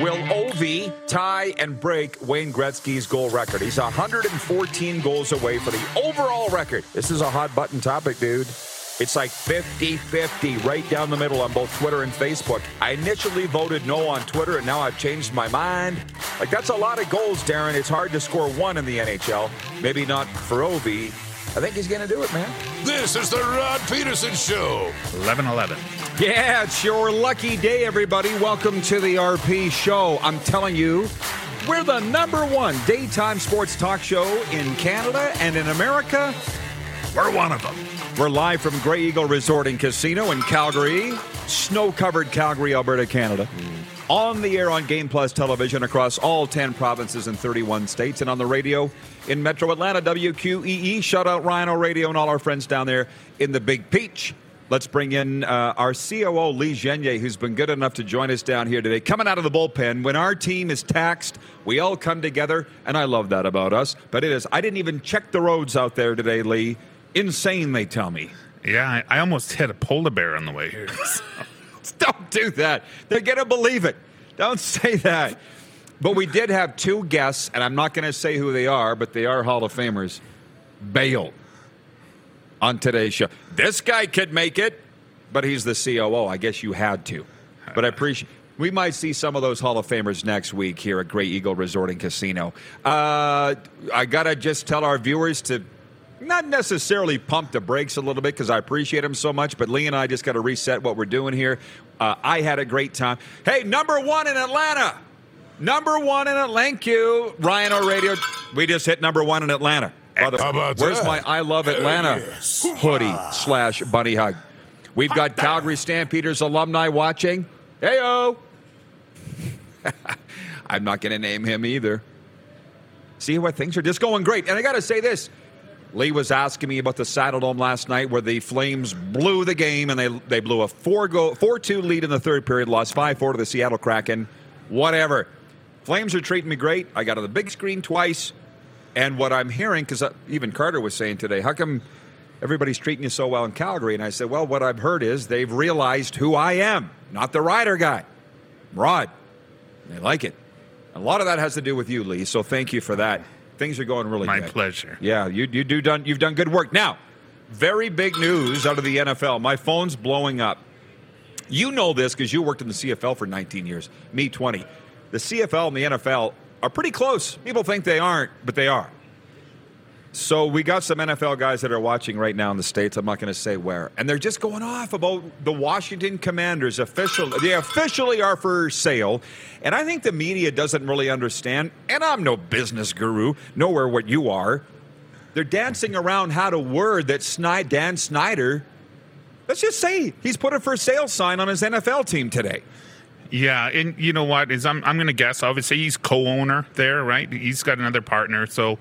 Will Ovi tie and break Wayne Gretzky's goal record? He's 114 goals away for the overall record. This is a hot button topic, dude. It's like 50 50 right down the middle on both Twitter and Facebook. I initially voted no on Twitter, and now I've changed my mind. Like, that's a lot of goals, Darren. It's hard to score one in the NHL. Maybe not for Ovi. I think he's going to do it, man. This is the Rod Pedersen Show. 11 11. Yeah, it's your lucky day, everybody. Welcome to the RP Show. I'm telling you, we're the number one daytime sports talk show in Canada and in America. We're one of them. We're live from Grey Eagle Resort and Casino in Calgary, snow covered Calgary, Alberta, Canada. On the air on Game Plus television across all 10 provinces and 31 states, and on the radio in Metro Atlanta, WQEE. Shout out Rhino Radio and all our friends down there in the Big Peach. Let's bring in uh, our COO, Lee Genier, who's been good enough to join us down here today. Coming out of the bullpen, when our team is taxed, we all come together, and I love that about us. But it is, I didn't even check the roads out there today, Lee. Insane, they tell me. Yeah, I, I almost hit a polar bear on the way here. Don't do that. They're going to believe it. Don't say that. But we did have two guests, and I'm not going to say who they are, but they are Hall of Famers. Bail on today's show. This guy could make it, but he's the COO. I guess you had to. But I appreciate. We might see some of those Hall of Famers next week here at Grey Eagle Resort and Casino. Uh, I gotta just tell our viewers to not necessarily pump the brakes a little bit because I appreciate them so much, but Lee and I just got to reset what we're doing here. Uh, I had a great time. Hey, number one in Atlanta. Number one in Atlanta. Thank you, Rhino Radio. We just hit number one in Atlanta. By the- How about where's that? my I Love Atlanta yes. hoodie slash bunny hug? We've got Calgary Stampeders alumni watching. Heyo. I'm not going to name him either. See what things are just going great. And I got to say this. Lee was asking me about the Saddle Dome last night where the Flames blew the game and they they blew a 4 go 4-2 lead in the third period, lost 5-4 to the Seattle Kraken. Whatever. Flames are treating me great. I got on the big screen twice. And what I'm hearing cuz uh, even Carter was saying today, how come everybody's treating you so well in Calgary? And I said, "Well, what I've heard is they've realized who I am, not the rider guy. Rod. They like it. A lot of that has to do with you, Lee. So thank you for that. Things are going really My good. pleasure. Yeah, you you do done you've done good work. Now, very big news out of the NFL. My phone's blowing up. You know this because you worked in the CFL for 19 years. Me 20. The CFL and the NFL are pretty close. People think they aren't, but they are. So we got some NFL guys that are watching right now in the states. I'm not going to say where, and they're just going off about the Washington Commanders. Official, they officially are for sale, and I think the media doesn't really understand. And I'm no business guru, nowhere what you are. They're dancing around how to word that Sni- Dan Snyder. Let's just say he's put a for sale sign on his NFL team today. Yeah, and you know what is I'm I'm going to guess. Obviously, he's co-owner there, right? He's got another partner, so.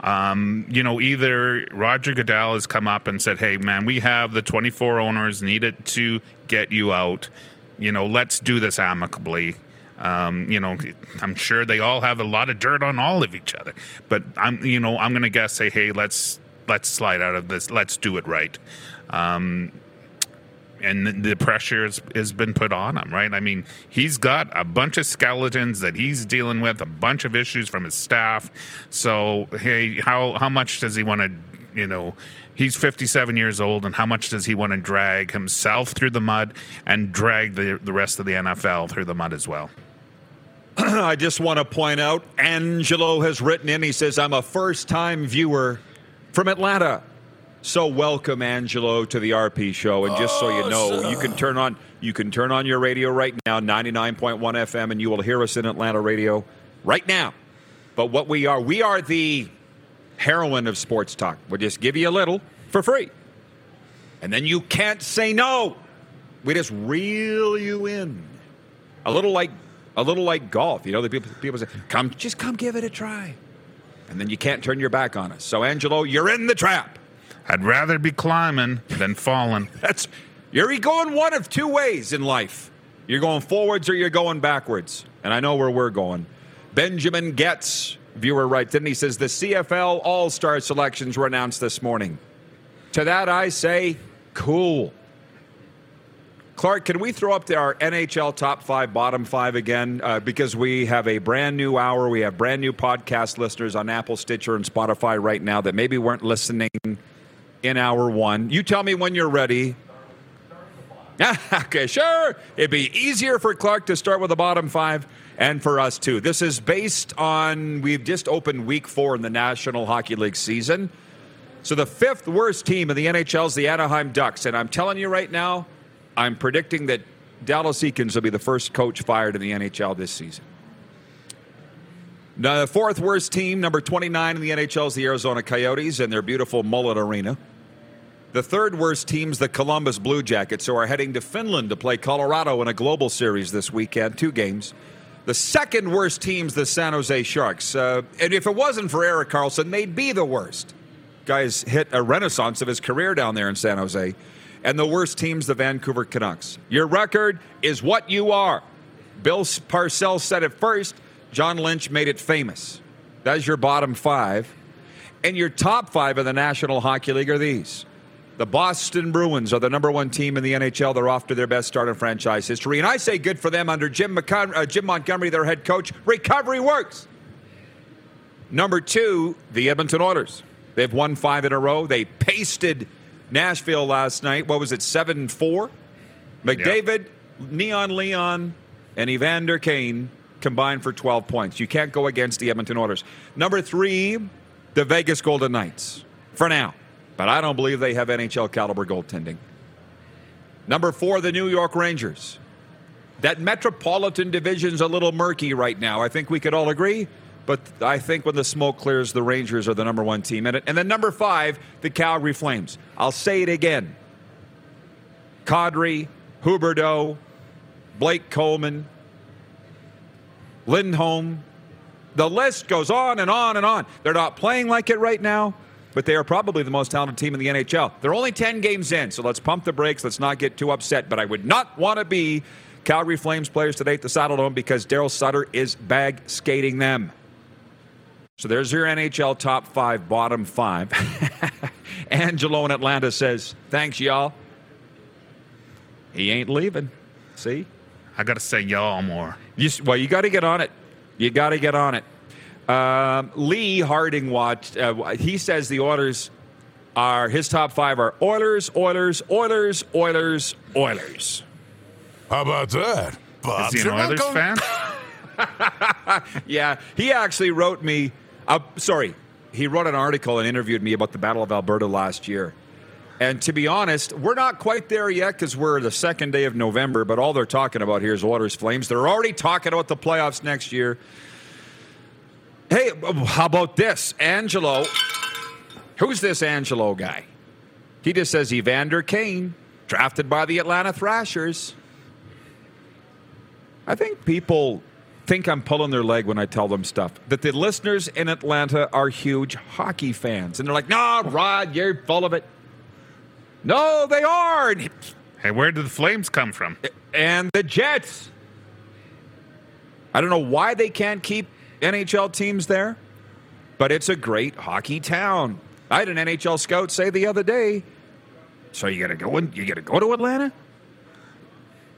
Um, you know, either Roger Goodell has come up and said, "Hey, man, we have the 24 owners needed to get you out. You know, let's do this amicably." Um, you know, I'm sure they all have a lot of dirt on all of each other, but I'm, you know, I'm going to guess, say, "Hey, let's let's slide out of this. Let's do it right." Um, and the- pressure has, has been put on him, right? I mean, he's got a bunch of skeletons that he's dealing with, a bunch of issues from his staff. So, hey, how how much does he want to, you know? He's 57 years old, and how much does he want to drag himself through the mud and drag the the rest of the NFL through the mud as well? I just want to point out Angelo has written in. He says, I'm a first time viewer from Atlanta. So welcome, Angelo, to the RP show. And just so you oh, know, you can turn on you can turn on your radio right now, 99.1 FM, and you will hear us in Atlanta radio right now. But what we are, we are the heroine of sports talk. We'll just give you a little for free. And then you can't say no. We just reel you in. A little like a little like golf. You know, the people people say, "Come, just come, give it a try," and then you can't turn your back on us. So, Angelo, you're in the trap. I'd rather be climbing than falling. That's you're going one of two ways in life. You're going forwards or you're going backwards. And I know where we're going. Benjamin Getz, viewer writes in, he says the CFL All Star selections were announced this morning. To that I say, cool. Clark, can we throw up the, our NHL top five, bottom five again? Uh, because we have a brand new hour. We have brand new podcast listeners on Apple, Stitcher, and Spotify right now that maybe weren't listening in hour one. You tell me when you're ready. okay, sure. It'd be easier for Clark to start with the bottom five and for us too. This is based on we've just opened week four in the National Hockey League season. So the fifth worst team in the NHL is the Anaheim Ducks. And I'm telling you right now, I'm predicting that Dallas Eakins will be the first coach fired in the NHL this season. The fourth worst team, number 29 in the NHL, is the Arizona Coyotes and their beautiful Mullet Arena. The third worst team's the Columbus Blue Jackets, who are heading to Finland to play Colorado in a global series this weekend, two games. The second worst team's the San Jose Sharks. Uh, and if it wasn't for Erik Karlsson, they'd be the worst. Guy's hit a renaissance of his career down there in San Jose. And the worst team's the Vancouver Canucks. Your record is what you are. Bill Parcells said it first. John Lynch made it famous. That's your bottom five. And your top five of the National Hockey League are these. The Boston Bruins are the number one team in the NHL. They're off to their best start in franchise history. And I say good for them under Jim, McCon- uh, Jim Montgomery, their head coach. Recovery works. Number two, the Edmonton Oilers. They've won five in a row. They pasted Nashville last night. What was it, 7 4? McDavid, Neon Leon, and Evander Kane combined for 12 points. You can't go against the Edmonton Oilers. Number three, the Vegas Golden Knights, for now. But I don't believe they have NHL caliber goaltending. Number four, the New York Rangers. That Metropolitan Division's a little murky right now. I think we could all agree. But I think when the smoke clears, the Rangers are the number one team in it. And then number five, the Calgary Flames. I'll say it again. Kadri, Huberdeau, Blake Coleman, Lindholm. The list goes on and on and on. They're not playing like it right now, but they are probably the most talented team in the NHL. They're only 10 games in, so let's pump the brakes. Let's not get too upset. But I would not want to be Calgary Flames players today at the Saddledome because Daryl Sutter is bag skating them. So there's your NHL top five, bottom five. Angelo in Atlanta says, Thanks, y'all. He ain't leaving. See? I got to say y'all more. You, well, you got to get on it. You got to get on it. Um, Lee Harding watched. Uh, he says the Oilers are his top five are Oilers, Oilers, Oilers, Oilers, Oilers. How about that? Bob Is he an Oilers fan? Yeah, he actually wrote me. Uh, sorry, he wrote an article and interviewed me about the Battle of Alberta last year. And to be honest, we're not quite there yet because we're the second day of November. But all they're talking about here is Waters Flames. They're already talking about the playoffs next year. Hey, how about this, Angelo? Who's this Angelo guy? He just says Evander Kane, drafted by the Atlanta Thrashers. I think people think I'm pulling their leg when I tell them stuff. That the listeners in Atlanta are huge hockey fans. And they're like, nah, Rod, you're full of it. No, they are. And- Hey, where did the Flames come from? And the Jets. I don't know why they can't keep NHL teams there, but it's a great hockey town. I had an NHL scout say the other day, so you got to go in, you got to go to Atlanta?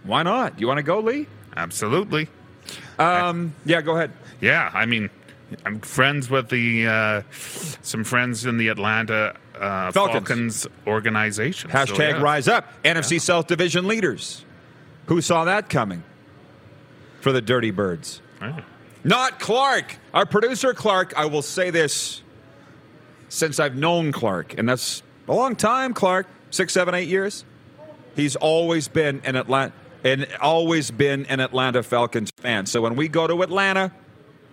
Why not? You want to go, Lee? Absolutely. Um, yeah, go ahead. Yeah, I mean, I'm friends with the uh, some friends in the Atlanta uh, Falcons. Falcons. organization. So, Hashtag yeah. rise up. NFC South Division leaders. Who saw that coming for the Dirty Birds? Right. Not Clark. Our producer, Clark, I will say this since I've known Clark, and that's a long time, Clark six, seven, eight years. He's always been an Atlanta and always been an Atlanta Falcons fan. So when we go to Atlanta,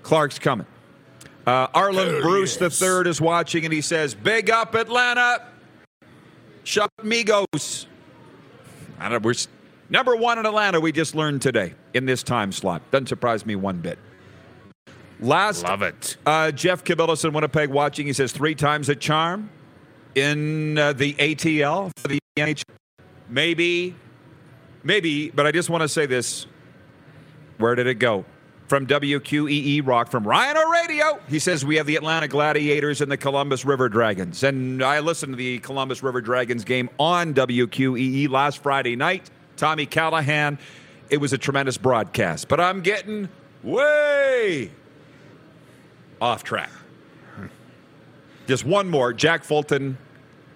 Clark's coming. Uh, Arland Bruce. III is watching, and he says, "Big up Atlanta, shut Migos." I don't. We're, Number one in Atlanta, we just learned today in this time slot. Doesn't surprise me one bit. Last, Love it. uh, Jeff Cabillas in Winnipeg watching. He says three times a charm in uh, the ATL for the NHL. Maybe, maybe, but I just want to say this. Where did it go? From WQEE Rock, from Rhino Radio. He says we have the Atlanta Gladiators and the Columbus River Dragons. And I listened to the Columbus River Dragons game on WQEE last Friday night. Tommy Callahan. It was a tremendous broadcast. But I'm getting way off track. Just one more. Jack Fulton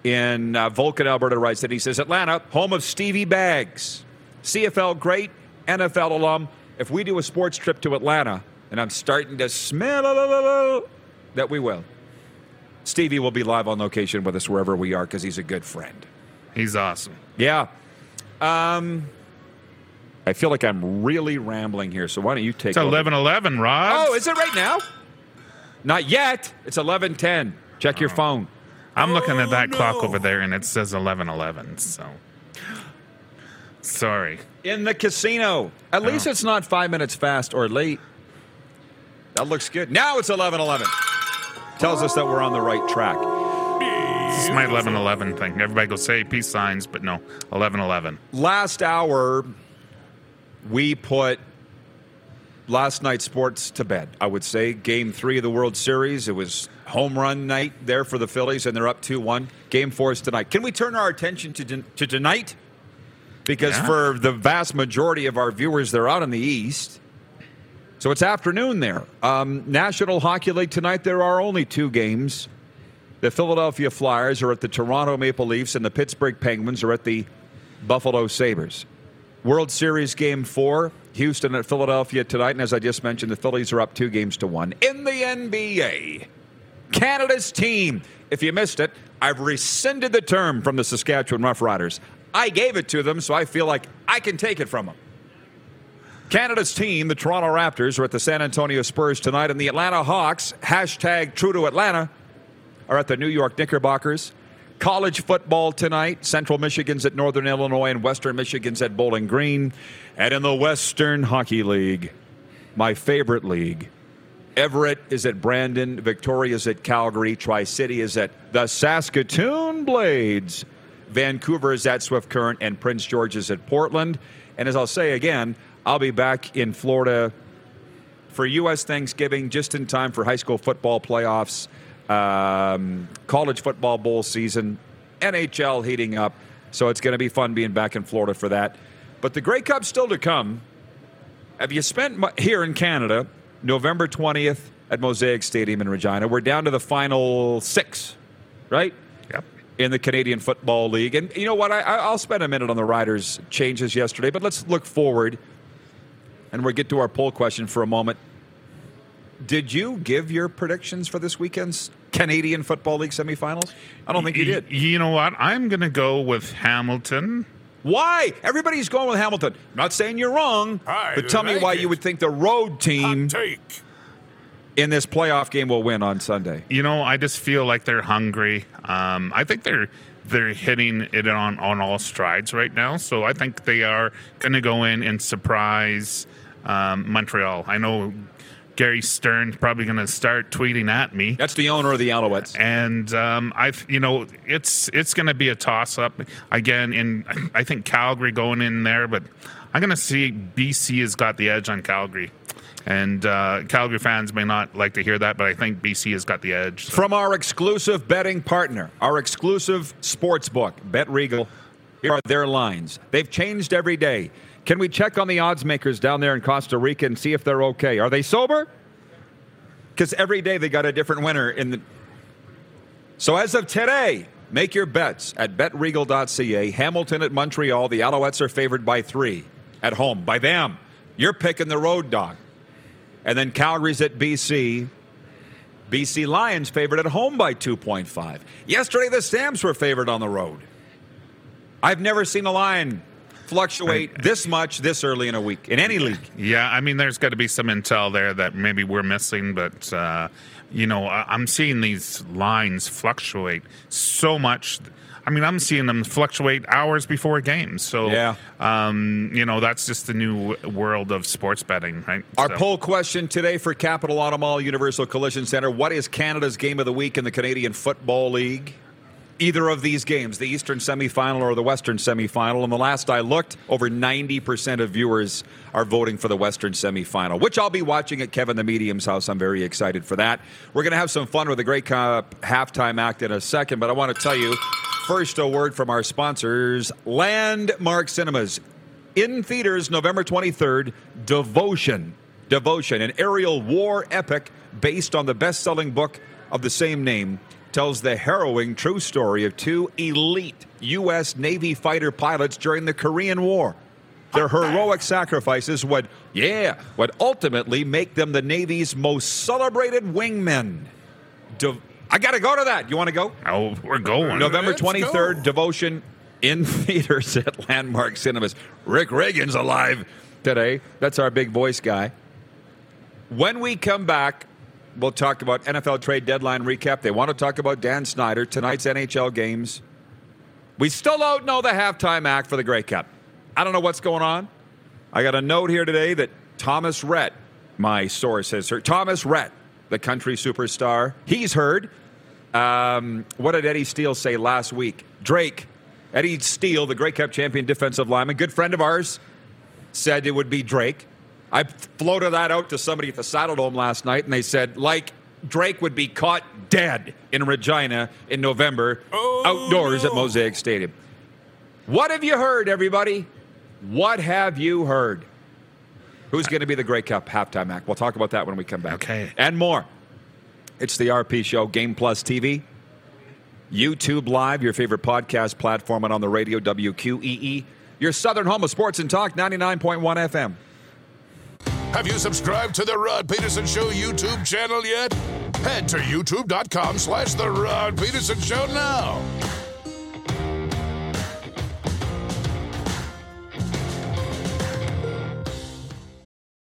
in uh, Vulcan, Alberta writes that he says Atlanta, home of Stevie Baggs, CFL great, NFL alum. If we do a sports trip to Atlanta, and I'm starting to smell that we will, Stevie will be live on location with us wherever we are because he's a good friend. He's awesome. Yeah. Um, I feel like I'm really rambling here, so why don't you take It's? 11 11, Rob. Oh, is it right now? Not yet. It's 11:10. Check your phone. I'm looking at that Oh, clock over there and it says 11 11. So. Sorry. in the casino. At least oh. it's not five minutes fast or late. That looks good. Now it's 11 11. Tells us that we're on the right track. This is my 11 11 thing. Everybody go say peace signs, but no, 11 11. Last hour, we put last night's sports to bed. I would say game three of the World Series. It was home run night there for the Phillies, and they're up 2 1. Game four is tonight. Can we turn our attention to, to tonight? Because Yeah. for the vast majority of our viewers, they're out in the East. So it's afternoon there. Um, National Hockey League tonight, there are only two games. The Philadelphia Flyers are at the Toronto Maple Leafs, and the Pittsburgh Penguins are at the Buffalo Sabres. World Series Game 4, Houston at Philadelphia tonight. And as I just mentioned, the Phillies are up two games to one. In the NBA, Canada's team. If you missed it, I've rescinded the term from the Saskatchewan Roughriders. I gave it to them, so I feel like I can take it from them. Canada's team, the Toronto Raptors, are at the San Antonio Spurs tonight, and the Atlanta Hawks, hashtag true to Atlanta, are at the New York Knickerbockers. College football tonight. Central Michigan's at Northern Illinois and Western Michigan's at Bowling Green. And in the Western Hockey League, my favorite league, Everett is at Brandon, Victoria's at Calgary, Tri City is at the Saskatoon Blades, Vancouver is at Swift Current, and Prince George is at Portland. And as I'll say again, I'll be back in Florida for U.S. Thanksgiving just in time for high school football playoffs, um, college football bowl season, NHL heating up. So it's going to be fun being back in Florida for that. But the Grey Cup's still to come. Have you spent mu- here in Canada, November 20th at Mosaic Stadium in Regina? We're down to the final six, right? Yep. in the Canadian Football League. And you know what? I, I- I'll spend a minute on the Riders' changes yesterday, but let's look forward. And we'll get to our poll question for a moment. Did you give your predictions for this weekend's Canadian Football League semifinals? I don't think you did. You know what? I'm going to go with Hamilton. Why? Everybody's going with Hamilton. I'm not saying you're wrong, I but tell me why it. you would think the road team Hot take. In this playoff game will win on Sunday. You know, I just feel like they're hungry. Um, I think they're they're hitting it on on all strides right now. So I think they are going to go in and surprise um, Montreal. I know Gary Stern's probably going to start tweeting at me. That's the owner of the Alouettes. and um, I, you know, it's it's going to be a toss up again. In I think Calgary going in there, but I'm going to see BC has got the edge on Calgary, and uh, Calgary fans may not like to hear that, but I think BC has got the edge. So- From our exclusive betting partner, our exclusive sports book, Bet Regal, here are their lines. They've changed every day. Can we check on the odds makers down there in Costa Rica and see if they're okay? Are they sober? Because every day they got a different winner in the. So as of today, make your bets at betregal.ca. Hamilton at Montreal. The Alouettes are favored by three at home by them. You're picking the road dog. And then Calgary's at BC. BC Lions favored at home by 2.5. Yesterday, the Stamps were favored on the road. I've never seen a line fluctuate this much this early in a week in any league. Yeah, I mean, there's got to be some intel there that maybe we're missing, but uh, you know, I- I'm seeing these lines fluctuate so much. I mean, I'm seeing them fluctuate hours before games. So, Yeah. um, you know, that's just the new world of sports betting, right? Our So- poll question today for Capital Auto Mall Universal Collision Center What is Canada's game of the week in the Canadian Football League? Either of these games, the Eastern semifinal or the Western semifinal. And the last I looked, over 90% of viewers are voting for the Western semifinal, which I'll be watching at Kevin the Medium's house. I'm very excited for that. We're going to have some fun with the Grey Cup halftime act in a second, but I want to tell you first a word from our sponsors Landmark Cinemas. In theaters November 23rd, Devotion. Devotion, an aerial war epic based on the best selling book of the same name, tells the harrowing true story of two elite U.S. Navy fighter pilots during the Korean War. Their heroic sacrifices would, yeah, would ultimately make them the Navy's most celebrated wingmen. De- I got to go to that. You want to go? Oh, we're going. November Let's 23rd, go. Devotion in theaters at Landmark Cinemas. Rick Reagan's alive today. That's our big voice guy. When we come back, we'll talk about NFL trade deadline recap. They want to talk about Dan Snyder, tonight's NHL games. We still don't know the halftime act for the Grey Cup. I don't know what's going on. I got a note here today that Thomas Rhett, my source has heard, Thomas Rhett, the country superstar, he's heard. Um, what did Eddie Steele say last week? Drake, Eddie Steele, the Grey Cup champion defensive lineman, good friend of ours, said it would be Drake. I floated that out to somebody at the Saddle Dome last night, and they said, like, Drake would be caught dead in Regina in November Oh, outdoors at no. Mosaic Stadium. What have you heard, everybody? What have you heard? Who's going to be the Grey Cup halftime act? We'll talk about that when we come back. Okay. And more. It's the RP Show, Game Plus TV, YouTube Live, your favorite podcast platform, and on the radio, WQEE, your southern home of sports and talk, 99.1 FM. Have you subscribed to the Rod Pedersen Show YouTube channel yet? Head to youtube.com slash the Rod Pedersen Show now.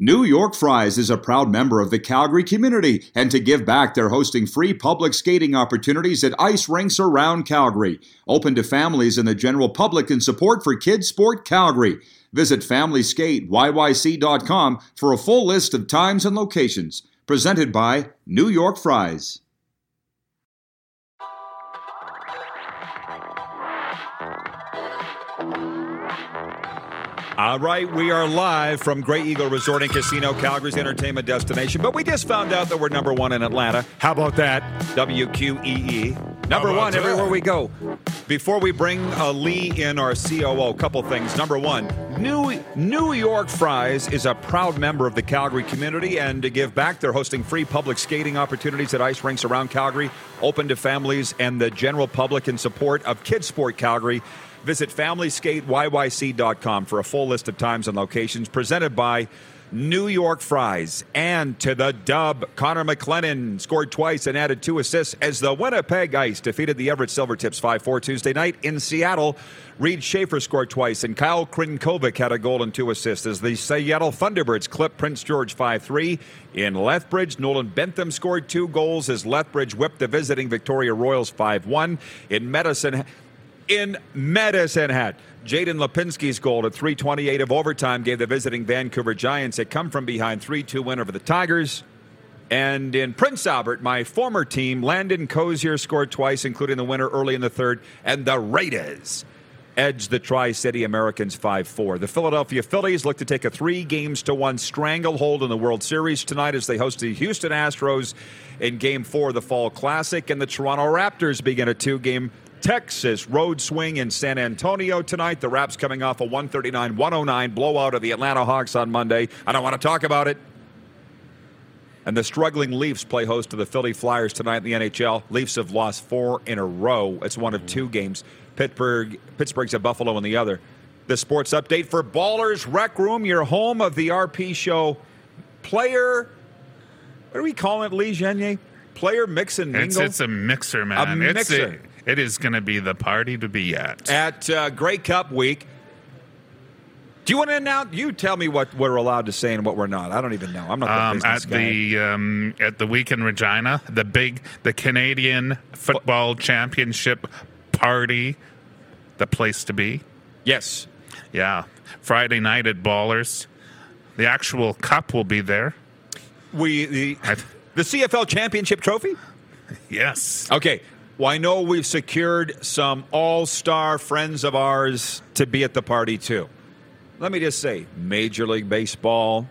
New York Fries is a proud member of the Calgary community, and to give back, they're hosting free public skating opportunities at ice rinks around Calgary. Open to families and the general public in support for Kids Sport Calgary. Visit FamilySkateYYC.com for a full list of times and locations. Presented by New York Fries. All right, we are live from Grey Eagle Resort and Casino, Calgary's entertainment destination. But we just found out that we're number one in Atlanta. How about that? WQEE. Number one that? everywhere we go. Before we bring uh, Lee in, our COO, a couple things. Number one, New, New York Fries is a proud member of the Calgary community, and to give back, they're hosting free public skating opportunities at ice rinks around Calgary, open to families and the general public in support of Kids Sport Calgary. Visit FamilySkateYYC.com for a full list of times and locations presented by New York Fries. And to the dub, Connor McClennon scored twice and added two assists as the Winnipeg Ice defeated the Everett Silvertips 5 4 Tuesday night in Seattle. Reid Schaefer scored twice, and Kyle Crnkovic had a goal and two assists as the Seattle Thunderbirds clipped Prince George 5 3. In Lethbridge, Nolan Bentham scored two goals as Lethbridge whipped the visiting Victoria Royals 5 1. In Medicine, in Medicine Hat. Jaden Lipinski's goal at 328 of overtime gave the visiting Vancouver Giants a come from behind 3 2 win over the Tigers. And in Prince Albert, my former team, Landon Cozier scored twice, including the winner early in the third, and the Raiders edged the Tri City Americans 5 4. The Philadelphia Phillies look to take a three games to one stranglehold in the World Series tonight as they host the Houston Astros in game four of the Fall Classic. And the Toronto Raptors begin a two game Texas road swing in San Antonio tonight. The Raps coming off a 139 109 blowout of the Atlanta Hawks on Monday. I don't want to talk about it. And the struggling Leafs play host to the Philly Flyers tonight in the NHL. Leafs have lost four in a row. It's one of two games. Pittsburgh, Pittsburgh's at Buffalo in the other. The sports update for Ballers Rec Room, your home of the RP show. Player, what are we calling it, Lee Genier? Player mix and mingle. It's, it's a mixer, man. A It's mixer. It is going to be the party to be at. at uh, Grey Cup week. Do you want to announce? You tell me what we're allowed to say and what we're not. I don't even know. I'm not the Um, business at guy. the um, at the week in Regina, the big the Canadian Football Championship party, the place to be. yes, Yeah, Friday night at Ballers. The actual cup will be there. we the I- the CFL championship trophy. Yes. Okay. Well, I know we've secured some all-star friends of ours to be at the party too. Let me just say, Major League Baseball,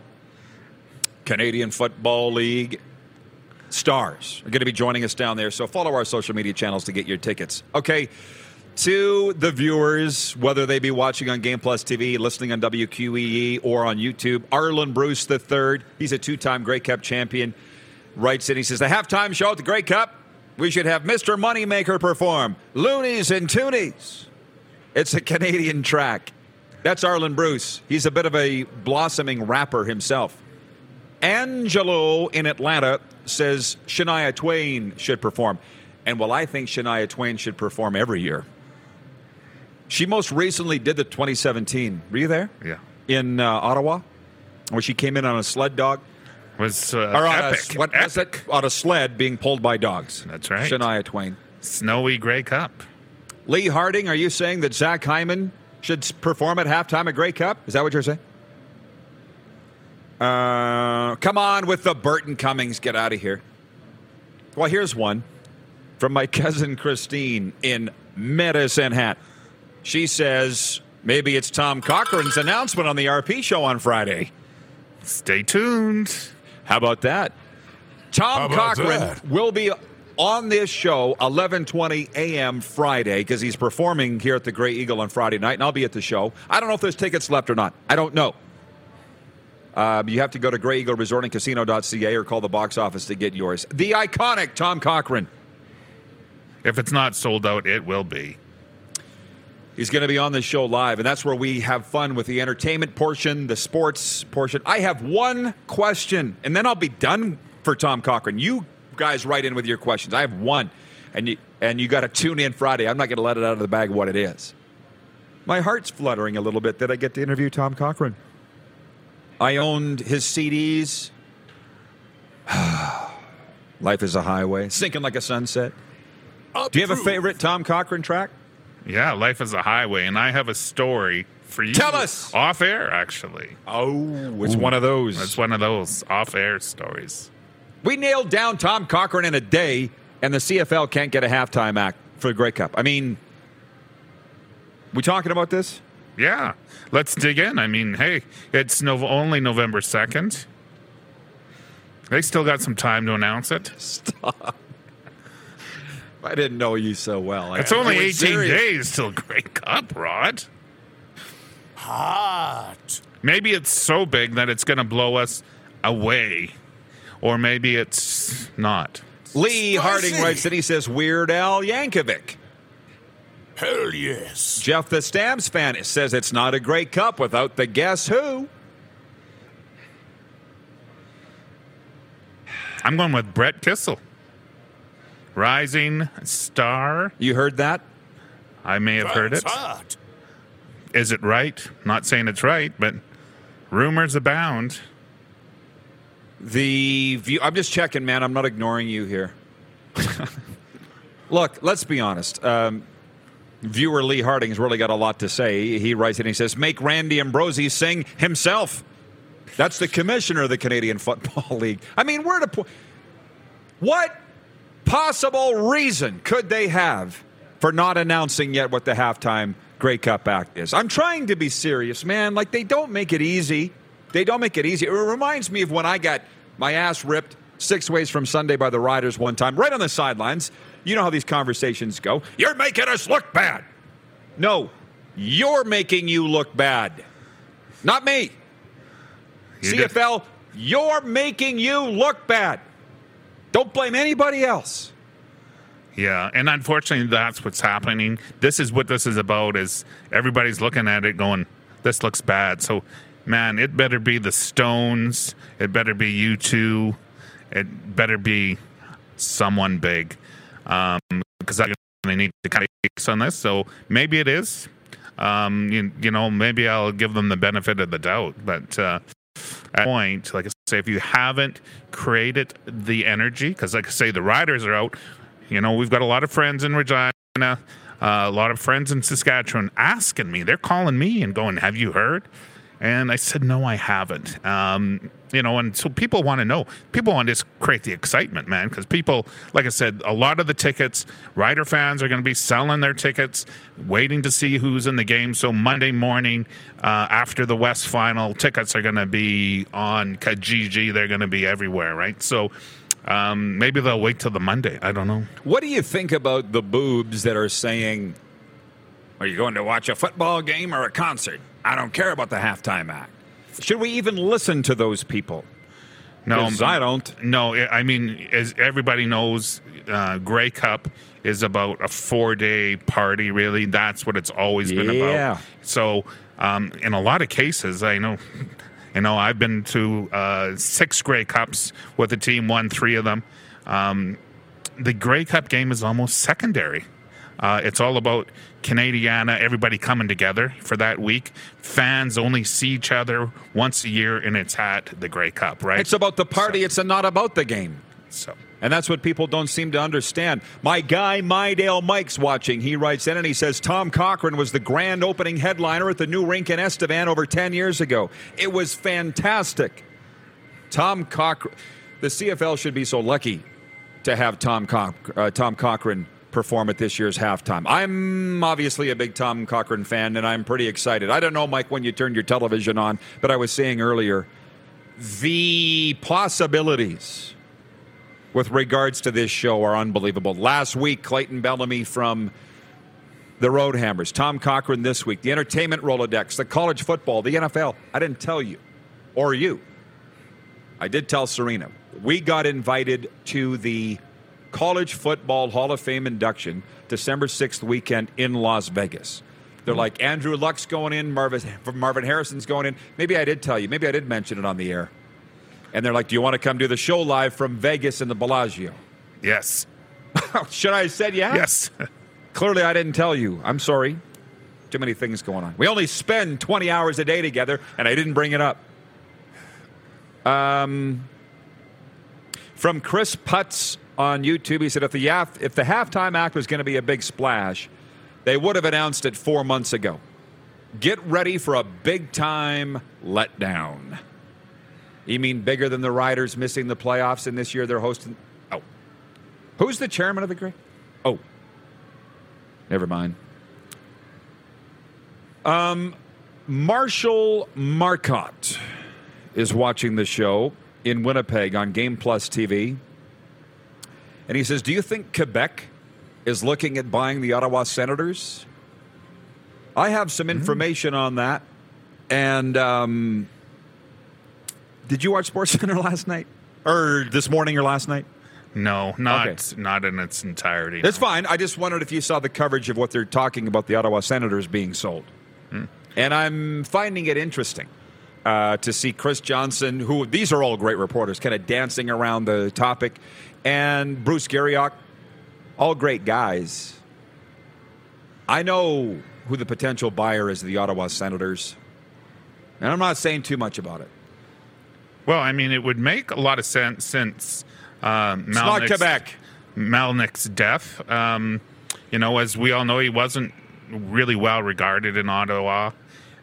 Canadian Football League stars are going to be joining us down there. So follow our social media channels to get your tickets. Okay. To the viewers, whether they be watching on Game Plus TV, listening on WQEE, or on YouTube, Arland Bruce III, he's a two time Grey Cup champion, writes in. He says, The halftime show at the Grey Cup, we should have Mr. Moneymaker perform. Loonies and Toonies. It's a Canadian track. That's Arland Bruce. He's a bit of a blossoming rapper himself. Angelo in Atlanta says Shania Twain should perform. And well, I think Shania Twain should perform every year. She most recently did the 2017. Were you there? Yeah. In uh, Ottawa, where she came in on a sled dog. Was uh, Or on epic. A, what was epic. it? On a sled being pulled by dogs. That's right. Shania Twain. Snowy Grey Cup. Lee Harding, are you saying that Zach Hyman should perform at halftime at Grey Cup? Is that what you're saying? Uh, come on with the Burton Cummings. Get out of here. Well, here's one from my cousin Christine in Medicine Hat. She says maybe it's Tom Cochrane's announcement on the RP show on Friday. Stay tuned. How about that? Tom about Cochrane that? will be on this show 11:20 a.m. Friday because he's performing here at the Grey Eagle on Friday night, and I'll be at the show. I don't know if there's tickets left or not. I don't know. Um, you have to go to Grey Eagle Resort and Casino.ca or call the box office to get yours. The iconic Tom Cochrane. If it's not sold out, it will be. He's going to be on the show live, and that's where we have fun with the entertainment portion, the sports portion. I have one question, and then I'll be done for Tom Cochrane. You guys write in with your questions. I have one, and you and you got to tune in Friday. I'm not going to let it out of the bag what it is. My heart's fluttering a little bit that I get to interview Tom Cochrane. I owned his CDs. Life is a highway, sinking like a sunset. Do you have a favorite Tom Cochrane track? Yeah, life is a highway, and I have a story for you. Tell us! Off air, actually. Oh, it's one of those. It's one of those off air stories. We nailed down Tom Cochrane in a day, and the CFL can't get a halftime act for the Grey Cup. I mean, we talking about this? Yeah, let's dig in. I mean, hey, it's no, only November 2nd. They still got some time to announce it. I didn't know you so well. It's I- only I 18 serious. days till Grey Cup, Rod. Hot. Maybe it's so big that it's going to blow us away. Or maybe it's not. Lee Harding writes that he says Weird Al Yankovic. Hell yes. Jeff the Stamps fan says it's not a Grey Cup without the guess who. I'm going with Brett Kissel. Rising star. You heard that? I may have heard it. That's hot. Is it right? Not saying it's right, but rumors abound. The view. I'm just checking, man. I'm not ignoring you here. Look, let's be honest. Um, viewer Lee Harding's really got a lot to say. He writes and he says, "Make Randy Ambrosie sing himself." That's the commissioner of the Canadian Football League. I mean, we're at a point. What possible reason could they have for not announcing yet what the halftime Grey Cup act is? I'm trying to be serious, man. Like they don't make it easy. They don't make it easy. It reminds me of when I got my ass ripped six ways from Sunday by the Riders one time, right on the sidelines. You know how these conversations go. You're making us look bad. No, you're making you look bad. Not me. You did- CFL, You're making you look bad. Don't blame anybody else. Yeah, and unfortunately, that's what's happening. This is what this is about. Is everybody's looking at it, going, "This looks bad." So, man, it better be the Stones. It better be U2. It better be someone big, um, because they need to cut case on this. So maybe it is. Um, you, you know, maybe I'll give them the benefit of the doubt, but. Uh, point, like I say, if you haven't created the energy, because like I say, the riders are out. You know, we've got a lot of friends in Regina, uh, a lot of friends in Saskatchewan asking me. They're calling me and going, "Have you heard?" And I said, "No, I haven't." Um, you know, and so people want to know. People want to just create the excitement, man, because people, like I said, a lot of the tickets, rider fans are going to be selling their tickets, waiting to see who's in the game. So Monday morning, uh, after the West final, tickets are going to be on Kijiji. They're going to be everywhere, right? So. Um, maybe they'll wait till the Monday. I don't know. What do you think about the boobs that are saying, Are you going to watch a football game or a concert? I don't care about the halftime act. Should we even listen to those people? No, I don't. No, I mean, as everybody knows, uh, Grey Cup is about a four-day party. Really, that's what it's always been Yeah. about. So, um, in a lot of cases, I know, you know, I've been to uh, six Grey Cups with the team, won three of them. Um, the Grey Cup game is almost secondary. Uh, it's all about Canadiana, everybody coming together for that week. Fans only see each other once a year, and it's at the Grey Cup, right? It's about the party, it's not about the game. so. And that's what people don't seem to understand. My guy, Midale Mike's watching. He writes in and he says Tom Cochrane was the grand opening headliner at the new rink in Estevan over 10 years ago. It was fantastic. Tom Cochrane, the CFL should be so lucky to have Tom, Coch- uh, Tom Cochrane perform at this year's halftime. I'm obviously a big Tom Cochrane fan and I'm pretty excited. I don't know, Mike, when you turned your television on, but I was saying earlier the possibilities with regards to this show are unbelievable. Last week, Clayton Bellamy from the Roadhammers, Tom Cochrane this week, the Entertainment Rolodex, the college football, the NFL. I didn't tell you, or you. I did tell Serena. We got invited to the College Football Hall of Fame induction December 6th weekend in Las Vegas. They're like, Andrew Luck's going in, Marvin, Marvin Harrison's going in. Maybe I did tell you. Maybe I did mention it on the air. And they're like, Do you want to come do the show live from Vegas in the Bellagio? Yes. Should I have said yes? Yes. Clearly, I didn't tell you. I'm sorry. Too many things going on. We only spend 20 hours a day together, and I didn't bring it up. Um, from Chris Putz on YouTube, he said if the, yaf- if the halftime act was going to be a big splash, they would have announced it four months ago. Get ready for a big time letdown. You mean bigger than the Riders missing the playoffs and this year they're hosting? Oh. Who's the chairman of the Grey? Oh. Never mind. Um, Marshall Marcotte is watching the show in Winnipeg on Game Plus TV. And he says, Do you think Quebec is looking at buying the Ottawa Senators? I have some information on that. And um, did you watch SportsCenter last night? Or this morning or last night? No, not Okay. not in its entirety. It's no. fine. I just wondered if you saw the coverage of what they're talking about the Ottawa Senators being sold. And I'm finding it interesting uh, to see Chris Johnston, who these are all great reporters, kind of dancing around the topic, and Bruce Garrioch, all great guys. I know who the potential buyer is of the Ottawa Senators, and I'm not saying too much about it. Well, I mean, it would make a lot of sense since um, It's not Quebec. Melnyk's death. Um, you know, as we all know, he wasn't really well regarded in Ottawa.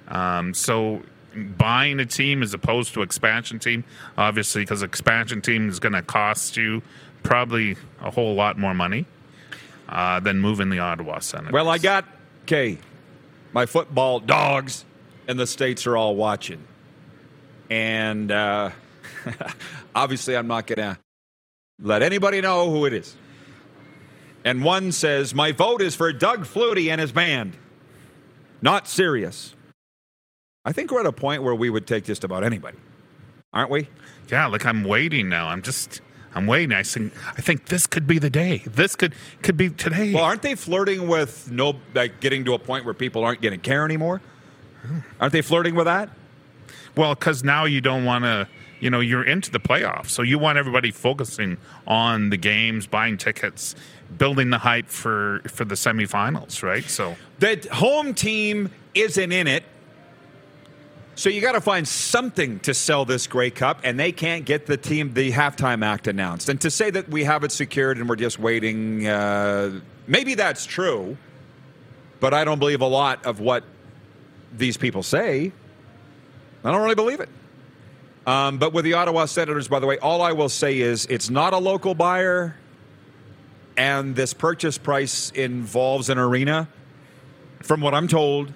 Um, so buying a team as opposed to expansion team, obviously, because expansion team is going to cost you probably a whole lot more money uh, than moving the Ottawa Senators. Well, I got okay. My football dogs and the states are all watching, and uh, obviously, I'm not gonna let anybody know who it is. And one says, "My vote is for Doug Flutie and his band." Not serious. I think we're at a point where we would take just about anybody. aren't we? Yeah, like I'm waiting now. I'm just I'm waiting. I think I think this could be the day. This could could be today. Well, aren't they flirting with no like getting to a point where people aren't getting care anymore? Aren't they flirting with that? Well, because now you don't want to, you know, you're into the playoffs, so you want everybody focusing on the games, buying tickets, building the hype for for the semifinals, right? So The home team isn't in it. So you got to find something to sell this Grey Cup, and they can't get the team the halftime act announced. And to say that we have it secured and we're just waiting, uh, maybe that's true, but I don't believe a lot of what these people say. I don't really believe it. Um, but with the Ottawa Senators, by the way, all I will say is it's not a local buyer, and this purchase price involves an arena, from what I'm told.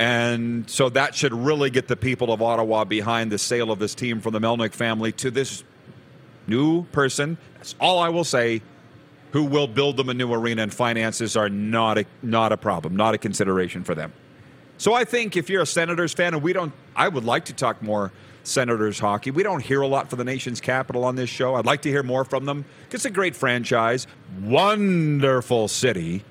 And so that should really get the people of Ottawa behind the sale of this team from the Melnyk family to this new person. That's all I will say. Who will build them a new arena and finances are not a, not a problem, not a consideration for them. So I think if you're a Senators fan, and we don't, I would like to talk more Senators hockey. We don't hear a lot from the nation's capital on this show. I'd like to hear more from them. It's a great franchise, wonderful city.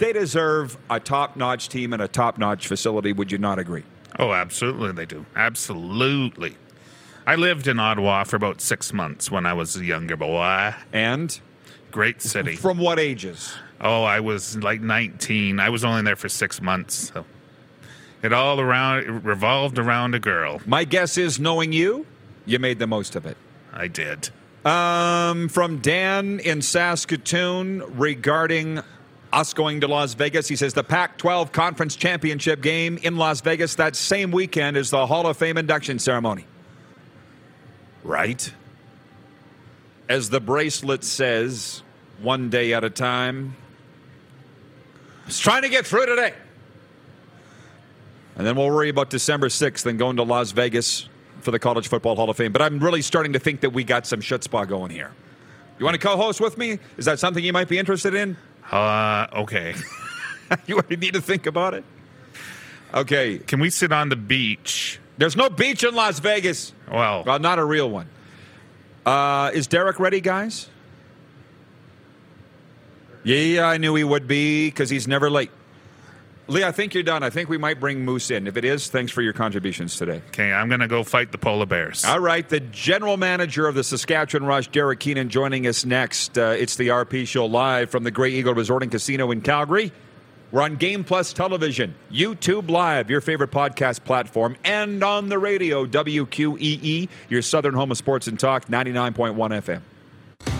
They deserve a top notch team and a top notch facility. Would you not agree? Oh, absolutely, they do. Absolutely. I lived in Ottawa for about six months when I was a younger boy. And Great city. from what ages? Oh, I was like 19. I was only there for six months. So it all around it revolved around a girl. My guess is, knowing you, you made the most of it. I did. Um, from Dan in Saskatoon regarding us going to Las Vegas. He says the Pac 12 Conference Championship game in Las Vegas that same weekend is the Hall of Fame induction ceremony. Right? As the bracelet says, one day at a time. Just trying to get through today. And then we'll worry about December 6th and going to Las Vegas for the College Football Hall of Fame. But I'm really starting to think that we got some chutzpah going here. You want to co-host with me? Is that something you might be interested in? Uh, okay. you need to think about it. Okay, Can we sit on the beach? there's no beach in Las Vegas. Well, Well, not a real one. Uh, is Derek ready, guys? Yeah, I knew he would be because he's never late. Lee, I think you're done. I think we might bring Moose in. If it is, thanks for your contributions today. okay, I'm going to go fight the polar bears. All right, the general manager of the Saskatchewan Rush, Derek Keenan, joining us next. Uh, it's the RP Show live from the Grey Eagle Resort and Casino in Calgary. We're on Game Plus Television, YouTube Live, your favorite podcast platform, and on the radio, WQEE, your southern home of sports and talk, 99.1 FM.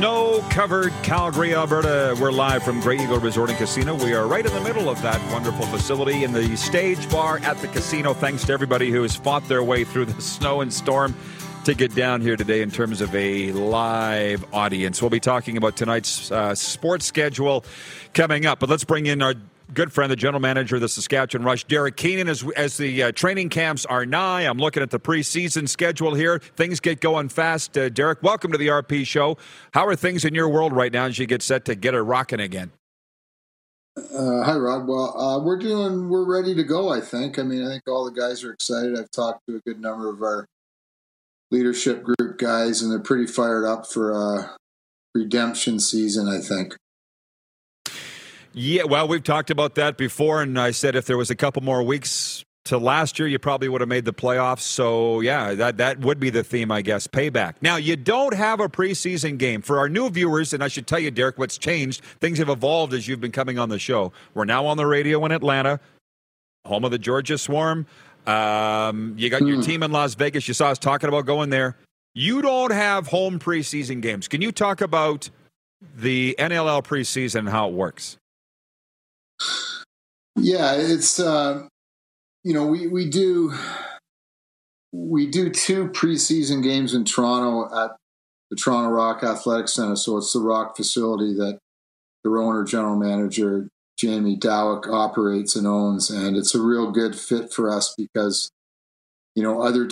Snow covered Calgary, Alberta. We're live from Grey Eagle Resort and Casino. We are right in the middle of that wonderful facility in the stage bar at the casino. Thanks to everybody who has fought their way through the snow and storm to get down here today in terms of a live audience. We'll be talking about tonight's uh, sports schedule coming up, but let's bring in our good friend, the general manager of the Saskatchewan Rush, Derek Keenan. As, as the uh, training camps are nigh, I'm looking at the preseason schedule here. Things get going fast. Uh, Derek, welcome to the RP show. How are things in your world right now as you get set to get it rocking again? Uh, hi, Rod. Well, uh, we're doing. We're ready to go. I think. I mean, I think all the guys are excited. I've talked to a good number of our leadership group guys, and they're pretty fired up for uh, redemption season. I think. Yeah, well, we've talked about that before, and I said if there was a couple more weeks to last year, you probably would have made the playoffs. So, yeah, that, that would be the theme, I guess. Payback. Now, you don't have a preseason game. For our new viewers, and I should tell you, Derek, what's changed, things have evolved as you've been coming on the show. We're now on the radio in Atlanta, home of the Georgia Swarm. Um, you got your team in Las Vegas. You saw us talking about going there. You don't have home preseason games. Can you talk about the NLL preseason and how it works? Yeah, it's uh, you know we we do we do two preseason games in Toronto at the Toronto Rock Athletic Center. So it's the Rock facility that their owner, general manager, Jamie Dawick, operates and owns. And it's a real good fit for us because, you know, other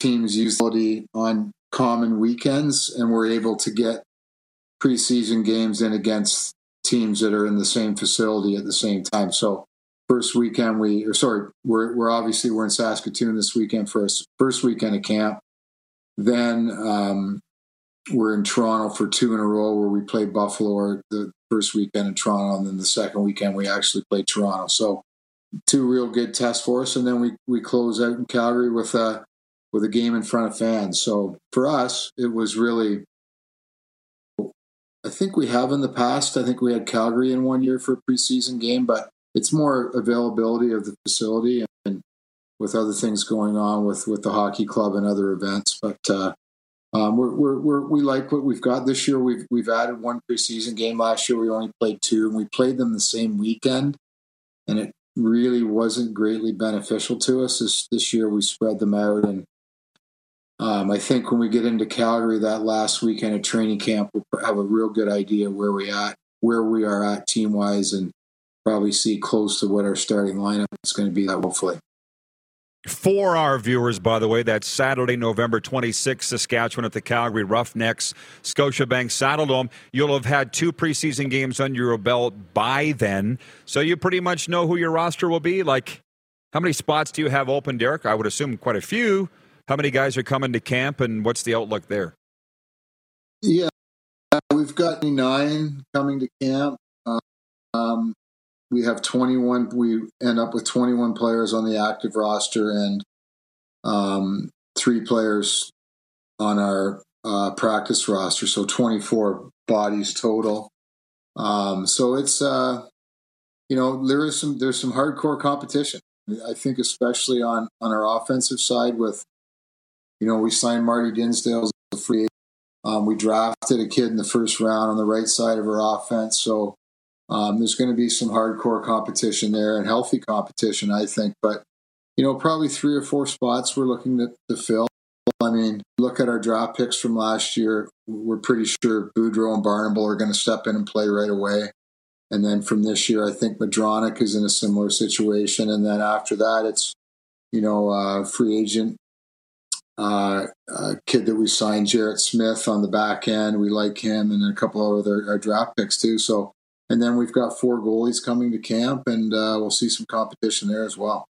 teams use on common weekends and we're able to get preseason games in against teams that are in the same facility at the same time. So first weekend we or sorry, we're we're obviously we're in Saskatoon this weekend for our first weekend of camp. Then um, we're in Toronto for two in a row where we play Buffalo or the first weekend in Toronto, and then the second weekend we actually play Toronto. So two real good tests for us, and then we we close out in Calgary with a with a game in front of fans. So for us, it was really. I think we have in the past. I think we had Calgary in one year for a preseason game, but it's more availability of the facility and with other things going on with with the hockey club and other events. But uh, um, we're, we're, we're, we like what we've got this year. We've we've added one preseason game. Last year we only played two, and we played them the same weekend, and it really wasn't greatly beneficial to us. This this year we spread them out, and um, I think when we get into Calgary that last weekend of training camp, we'll have a real good idea where we at where we are at team wise, and probably see close to what our starting lineup is going to be. That hopefully. For our viewers, by the way, that's Saturday, November 26th, Saskatchewan at the Calgary Roughnecks, Scotiabank Saddledome. You'll have had two preseason games under your belt by then, so you pretty much know who your roster will be. Like, how many spots do you have open, Derek? I would assume quite a few. How many guys are coming to camp, and what's the outlook there? Yeah, we've got nine coming to camp. Um, we have 21 we end up with 21 players on the active roster and um, three players on our uh, practice roster so 24 bodies total um, so it's uh, you know there is some there's some hardcore competition i think especially on on our offensive side with you know we signed marty dinsdale as a free agent um, we drafted a kid in the first round on the right side of our offense so um, there's going to be some hardcore competition there and healthy competition, I think. But, you know, probably three or four spots we're looking to, to fill. I mean, look at our draft picks from last year. We're pretty sure Boudreau and Barnable are going to step in and play right away. And then from this year, I think Madronic is in a similar situation. And then after that, it's, you know, uh, free agent uh, kid that we signed, Jarrett Smith, on the back end. We like him and a couple of other our draft picks too. So and then we've got four goalies coming to camp, and uh, we'll see some competition there as well.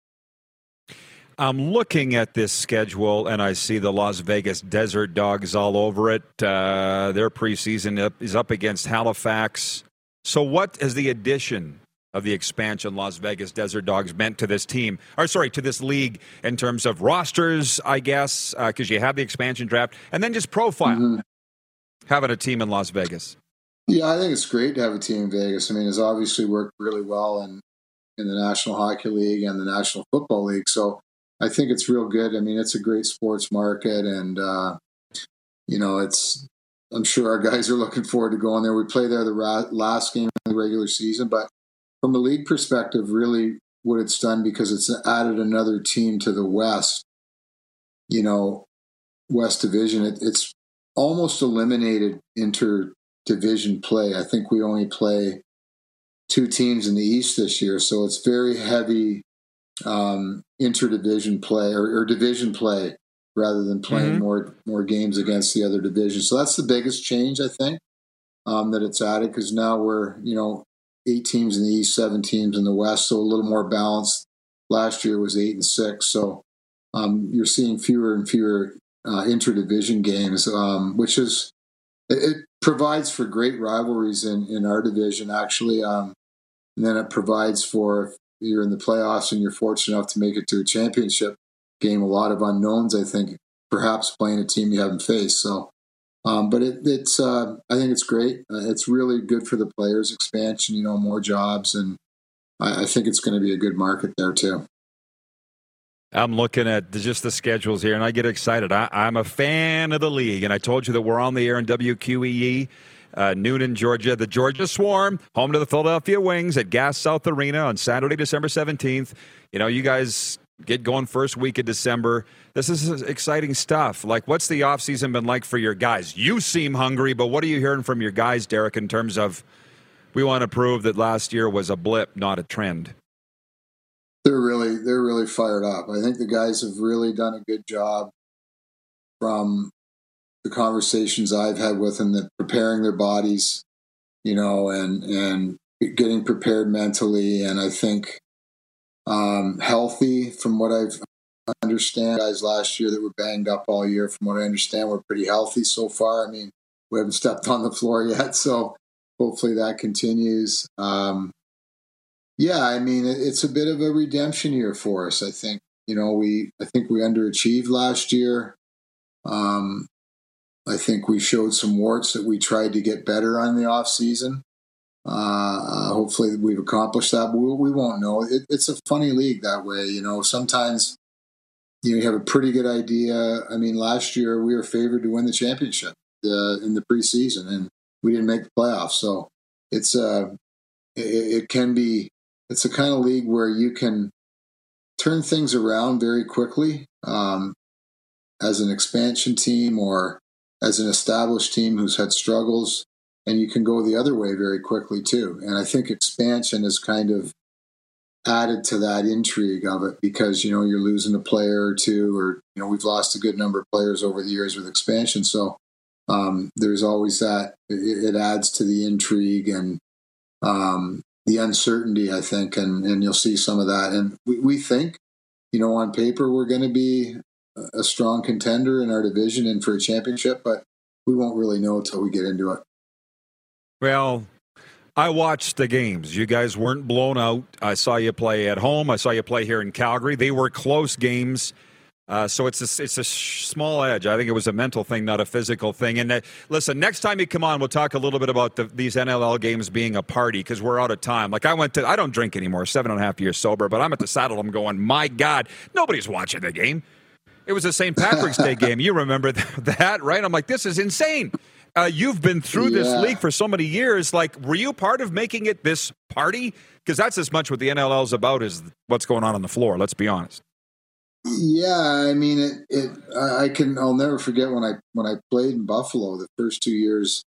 I'm looking at this schedule and I see the Las Vegas Desert Dogs all over it. Uh, their preseason is up against Halifax. So, what is the addition of the expansion Las Vegas Desert Dogs meant to this team, or sorry, to this league in terms of rosters, I guess, because uh, you have the expansion draft, and then just profile mm-hmm. having a team in Las Vegas? Yeah, I think it's great to have a team in Vegas. I mean, it's obviously worked really well in in the National Hockey League and the National Football League. So I think it's real good. I mean, it's a great sports market, and uh, you know, it's. I'm sure our guys are looking forward to going there. We play there the ra- last game of the regular season, but from a league perspective, really what it's done because it's added another team to the West. You know, West Division. It, it's almost eliminated inter division play. I think we only play two teams in the East this year, so it's very heavy um, interdivision play or, or, division play rather than playing mm-hmm. more more games against the other division. So that's the biggest change I think um, that it's added because now we're you know eight teams in the East, seven teams in the West, so a little more balanced. Last year was eight and six, so um, you're seeing fewer and fewer uh, interdivision games, um, which is it, it, provides for great rivalries in, in our division, actually. Um, and then it provides for if you're in the playoffs and you're fortunate enough to make it to a championship game, a lot of unknowns, I think, perhaps playing a team you haven't faced. So, um, but it, it's, uh, I think it's great. Uh, it's really good for the players' expansion, you know, more jobs. And I, I think it's going to be a good market there, too. I'm looking at just the schedules here, and I get excited. I, am a fan of the league, and I told you that we're on the air in WQEE. Uh, Newnan, Georgia, the Georgia Swarm, home to the Philadelphia Wings at Gas South Arena on Saturday, December 17th. You know, you guys get going first week of December. This is exciting stuff. Like, what's the offseason been like for your guys? You seem hungry, but what are you hearing from your guys, Derek, in terms of we want to prove that last year was a blip, not a trend. They're really they're really fired up. I think the guys have really done a good job from the conversations I've had with them that preparing their bodies, you know, and and getting prepared mentally and I think um, healthy from what I've understand guys last year that were banged up all year from what I understand we're pretty healthy so far. I mean, we haven't stepped on the floor yet, so hopefully that continues. Um, yeah, I mean, it's a bit of a redemption year for us. I think you know we I think we underachieved last year. Um, I think we showed some warts that we tried to get better on the off season. Uh, uh, hopefully we've accomplished that, but we, we won't know. It, it's a funny league that way, you know. Sometimes you, know, you have a pretty good idea. I mean, last year we were favored to win the championship uh, in the preseason, and we didn't make the playoffs. So it's uh, it, it can be it's a kind of league where you can turn things around very quickly um, as an expansion team or as an established team who's had struggles, and you can go the other way very quickly too. And I think expansion is kind of added to that intrigue of it because you know you're losing a player or two, or you know we've lost a good number of players over the years with expansion. So um, there's always that. It, it, adds to the intrigue and um, the uncertainty, I think, and and you'll see some of that. And we, we think, you know, on paper we're going to be a strong contender in our division and for a championship, but we won't really know until we get into it. Well, I watched the games. You guys weren't blown out. I saw you play at home. I saw you play here in Calgary. They were close games. Uh, so it's a, it's a small edge. I think it was a mental thing, not a physical thing. And uh, listen, next time you come on, we'll talk a little bit about the, these NLL games being a party because we're out of time. Like I went to, I don't drink anymore, seven and a half years sober, but I'm at the saddle. I'm going, my God, nobody's watching the game. It was a St. Patrick's Day game. You remember that, right? I'm like, this is insane. Uh, you've been through yeah. this league for so many years. Like, were you part of making it this party? Because that's as much what the NLL is about is what's going on on the floor. Let's be honest. Yeah, I mean it. It. I can. I'll never forget when I when I played in Buffalo the first two years.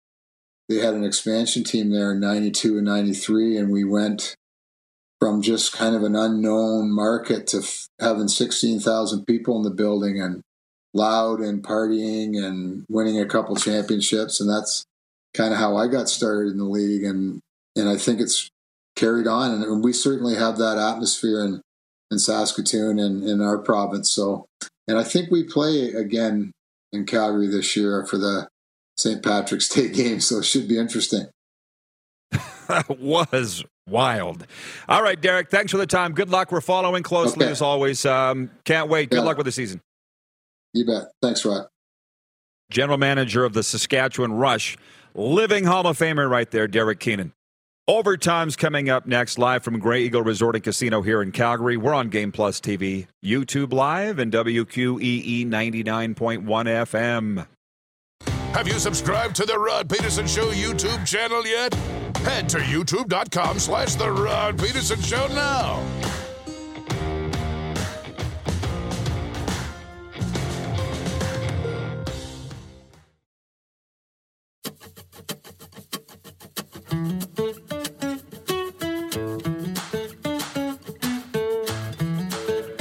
They had an expansion team there in '92 and '93, and we went from just kind of an unknown market to f- having 16,000 people in the building and loud and partying and winning a couple championships. And that's kind of how I got started in the league. And, and I think it's carried on. And we certainly have that atmosphere in, in Saskatoon and in our province. So, and I think we play again in Calgary this year for the St. Patrick's Day game. So it should be interesting. that was wild. All right, Derek, thanks for the time. Good luck. We're following closely okay. as always. Um, can't wait. Good yeah. luck with the season. You bet. Thanks, Rod. General manager of the Saskatchewan Rush, living Hall of Famer right there, Derek Keenan. Overtime's coming up next, live from Grey Eagle Resort and Casino here in Calgary. We're on Game Plus TV, YouTube Live, and WQEE 99.1 FM. Have you subscribed to the Rod Pedersen Show YouTube channel yet? Head to youtube.com slash The Rod Pedersen Show now.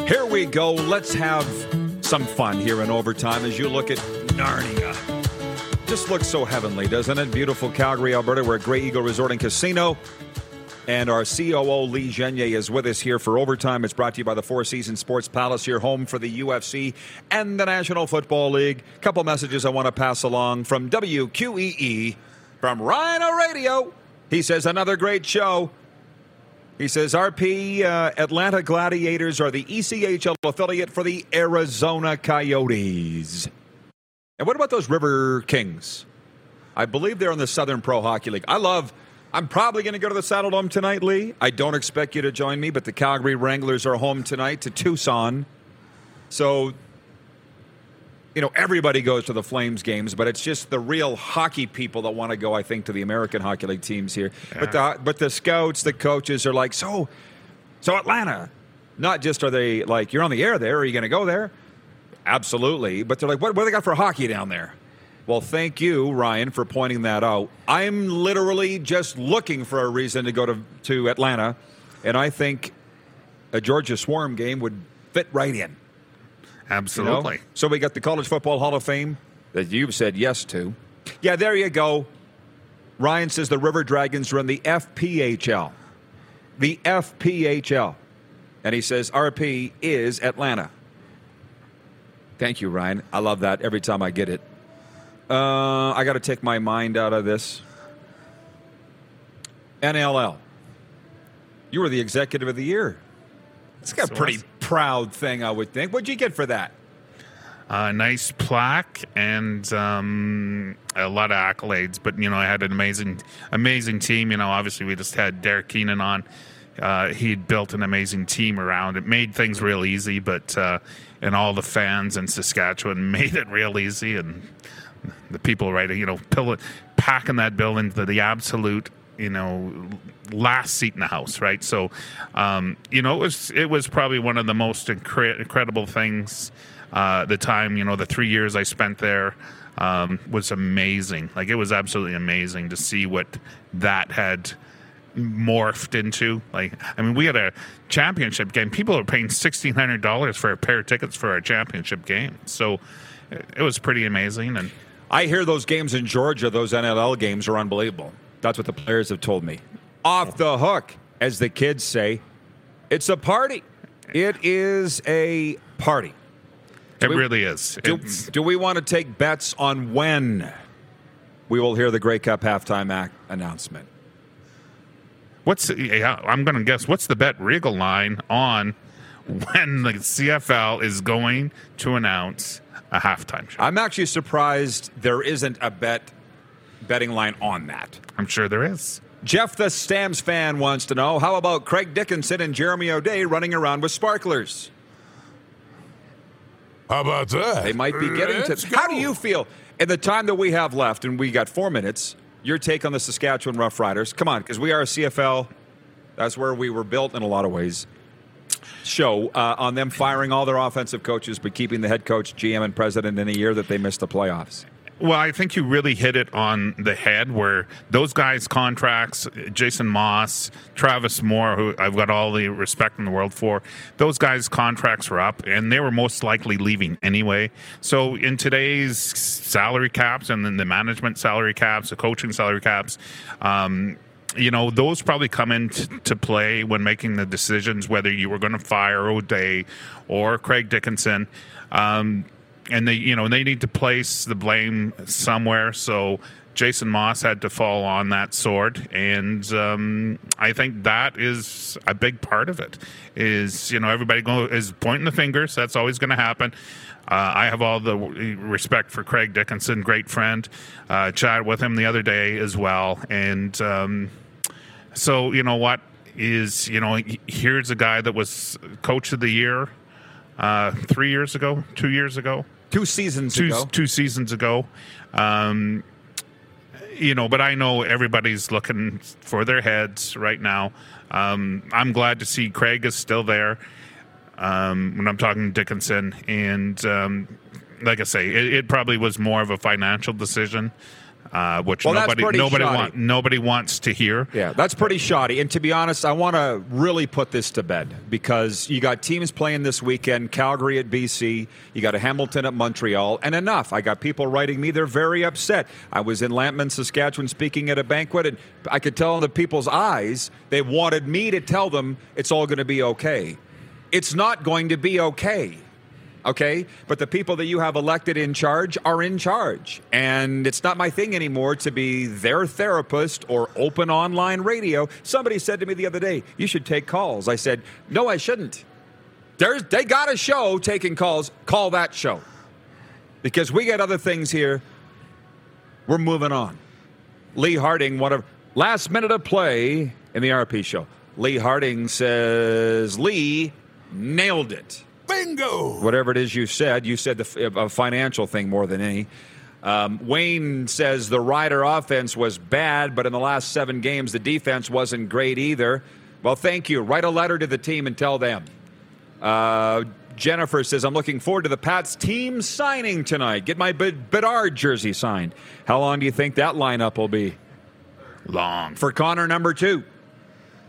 Here we go. Let's have some fun here in overtime as you look at Narnia. Just looks so heavenly, doesn't it? Beautiful Calgary, Alberta. We're at Grey Eagle Resort and Casino. And our COO, Lee Genier, is with us here for overtime. It's brought to you by the Four Seasons Sports Palace, your home for the UFC and the National Football League. Couple messages I want to pass along from WQEE, from Rhino Radio. He says, another great show. He says, RP uh, Atlanta Gladiators are the ECHL affiliate for the Arizona Coyotes. And what about those River Kings? I believe they're in the Southern Pro Hockey League. I love. I'm probably going to go to the Saddle Dome tonight, Lee. I don't expect you to join me, but the Calgary Wranglers are home tonight to Tucson. So, you know, everybody goes to the Flames games, but it's just the real hockey people that want to go, I think, to the American Hockey League teams here. Yeah. But the but the scouts, the coaches are like, so, so Atlanta. Not just are they like, you're on the air there, are you going to go there? Absolutely. But they're like, what, what do they got for hockey down there? Well, thank you, Ryan, for pointing that out. I'm literally just looking for a reason to go to, to Atlanta, and I think a Georgia Swarm game would fit right in. You know? Absolutely. So we got the College Football Hall of Fame that you've said yes to. Yeah, there you go. Ryan says the River Dragons run the FPHL. The FPHL. And he says RP is Atlanta. Thank you, Ryan. I love that every time I get it. Uh, I got to take my mind out of this. NLL. You were the executive of the year. It's got a So pretty was- proud thing, I would think. What'd you get for that? A nice plaque and um, a lot of accolades. But you know, I had an amazing, amazing team. You know, obviously we just had Derek Keenan on. Uh, he'd built an amazing team around it, made things real easy. But uh, and all the fans in Saskatchewan made it real easy, and the people right, you know, pill- packing that building to the absolute you know last seat in the house right? So um, you know it was it was probably one of the most incre- incredible things uh, the time you know the three years i spent there um, was amazing. Like it was absolutely amazing to see what that had morphed into. Like i mean we had a championship game. People are paying $1600 for a pair of tickets for our championship game. So it was pretty amazing and I hear those games in Georgia, those NLL games are unbelievable. That's what the players have told me. Off the hook, as the kids say. It's a party. It is a party. it we- really is Do, do we want to take bets on when we will hear the Grey Cup halftime act announcement? What's yeah? I'm going to guess. What's the bet Regal line on when the CFL is going to announce a halftime show? I'm actually surprised there isn't a bet betting line on that. I'm sure there is. Jeff the Stamps fan wants to know how about Craig Dickinson and Jeremy O'Day running around with sparklers? How about that? They might be getting Let's to. How do you feel in the time that we have left, and we got four minutes? Your take on the Saskatchewan Roughriders? Come on, because we are a CFL. That's where we were built in a lot of ways. Show uh, on them firing all their offensive coaches, but keeping the head coach, GM, and president in a year that they missed the playoffs. Well, I think you really hit it on the head where those guys' contracts, Jason Maas, Travis Moore, who I've got all the respect in the world for, those guys' contracts were up and they were most likely leaving anyway. So in today's salary caps and then the management salary caps, the coaching salary caps, um, you know, those probably come into play when making the decisions whether you were going to fire O'Day or Craig Dickinson. Um, and they, you know, they need to place the blame somewhere. So Jason Maas had to fall on that sword, and um, I think that is a big part of it. Is you know everybody go is pointing the fingers. That's always going to happen. Uh, I have all the respect for Craig Dickinson, great friend. Uh, chatted with him the other day as well, and um, so you know what is you know here's a guy that was coach of the year uh, three years ago, two years ago, Two seasons two ago. two seasons ago. Um, you know, but I know everybody's looking for their heads right now. Um, I'm glad to see Craig is still there. Um, when I'm talking Dickinson, and um, like I say, it, it probably was more of a financial decision, uh, which Well, nobody nobody want, nobody wants to hear. Yeah, that's pretty shoddy. And to be honest, I want to really put this to bed because you got teams playing this weekend Calgary at BC, you got a Hamilton at Montreal, and enough. I got people writing me, they're very upset. I was in Lampman, Saskatchewan speaking at a banquet, and I could tell in the people's eyes they wanted me to tell them it's all going to be okay. It's not going to be okay okay? But the people that you have elected in charge are in charge. And it's not my thing anymore to be their therapist or open online radio. Somebody said to me the other day, You should take calls. I said, No, I shouldn't. There's, they got a show taking calls. Call that show. Because we got other things here. We're moving on. Lee Harding, one of last minute of play in the RP show. Lee Harding says, Lee nailed it Bingo! whatever it is you said. You said the a financial thing more than any. Um, Wayne says the Rider offense was bad, but in the last seven games, the defense wasn't great either. Well, thank you. Write a letter to the team and tell them. Uh, Jennifer says, I'm looking forward to the Pats team signing tonight. Get my Bedard jersey signed. How long do you think that lineup will be? Long. For Connor number two.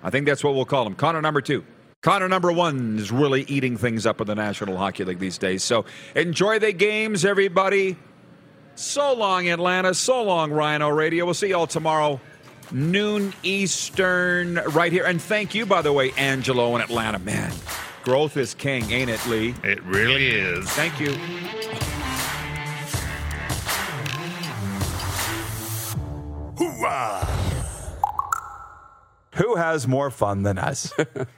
I think that's what we'll call him. Connor number two. Connor number one is really eating things up in the National Hockey League these days. So enjoy the games, everybody. So long, Atlanta. So long, Rhino Radio. We'll see you all tomorrow, noon Eastern, right here. And thank you, by the way, Angelo in Atlanta. Man, growth is king, ain't it, Lee? It really is. Thank you. Hoorah! Who has more fun than us?